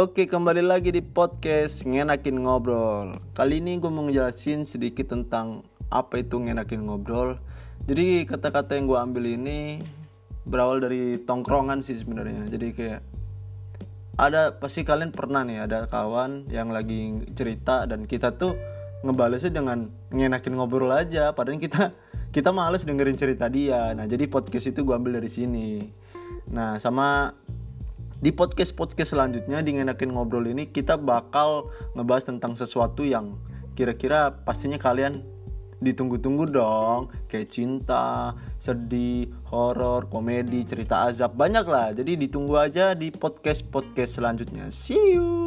Oke kembali lagi di podcast Ngenakin Ngobrol. Kali ini gue mau ngejelasin sedikit tentang apa itu ngenakin ngobrol. Jadi kata-kata yang gue ambil ini berawal dari tongkrongan sih sebenarnya. Jadi kayak ada pasti kalian pernah nih ada kawan yang lagi cerita dan kita tuh ngebalesnya dengan ngenakin ngobrol aja. Padahal kita kita males dengerin cerita dia. Nah jadi podcast itu gue ambil dari sini. Nah sama di podcast podcast selanjutnya di ngenakin ngobrol ini kita bakal ngebahas tentang sesuatu yang kira-kira pastinya kalian ditunggu-tunggu dong kayak cinta, sedih, horor, komedi, cerita azab banyak lah. Jadi ditunggu aja di podcast podcast selanjutnya. See you.